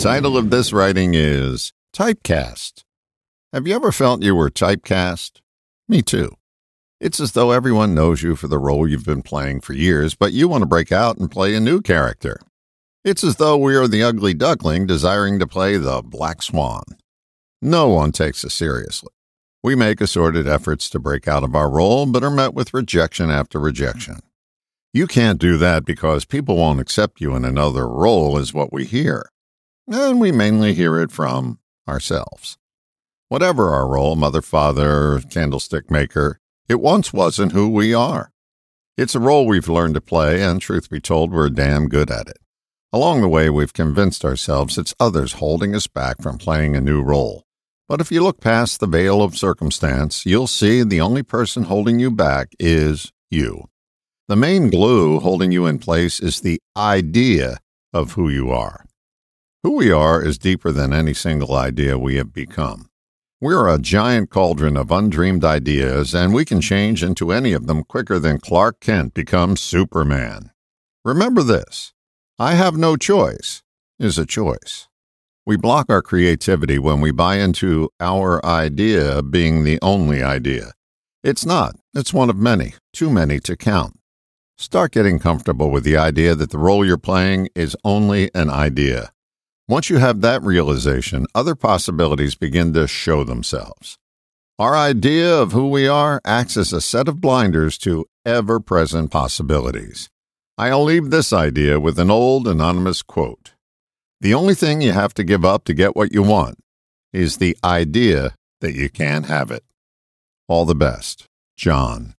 title of this writing is Typecast. Have you ever felt you were typecast? Me too. It's as though everyone knows you for the role you've been playing for years, but you want to break out and play a new character. It's as though we are the ugly duckling desiring to play the black swan. No one takes us seriously. We make assorted efforts to break out of our role, but are met with rejection after rejection. You can't do that because people won't accept you in another role, is what we hear. And we mainly hear it from ourselves. Whatever our role, mother, father, candlestick maker, it once wasn't who we are. It's a role we've learned to play, and truth be told, we're damn good at it. Along the way, we've convinced ourselves it's others holding us back from playing a new role. But if you look past the veil of circumstance, you'll see the only person holding you back is you. The main glue holding you in place is the idea of who you are. Who we are is deeper than any single idea we have become. We're a giant cauldron of undreamed ideas, and we can change into any of them quicker than Clark Kent becomes Superman. Remember this I have no choice is a choice. We block our creativity when we buy into our idea being the only idea. It's not, it's one of many, too many to count. Start getting comfortable with the idea that the role you're playing is only an idea. Once you have that realization, other possibilities begin to show themselves. Our idea of who we are acts as a set of blinders to ever present possibilities. I'll leave this idea with an old anonymous quote The only thing you have to give up to get what you want is the idea that you can't have it. All the best, John.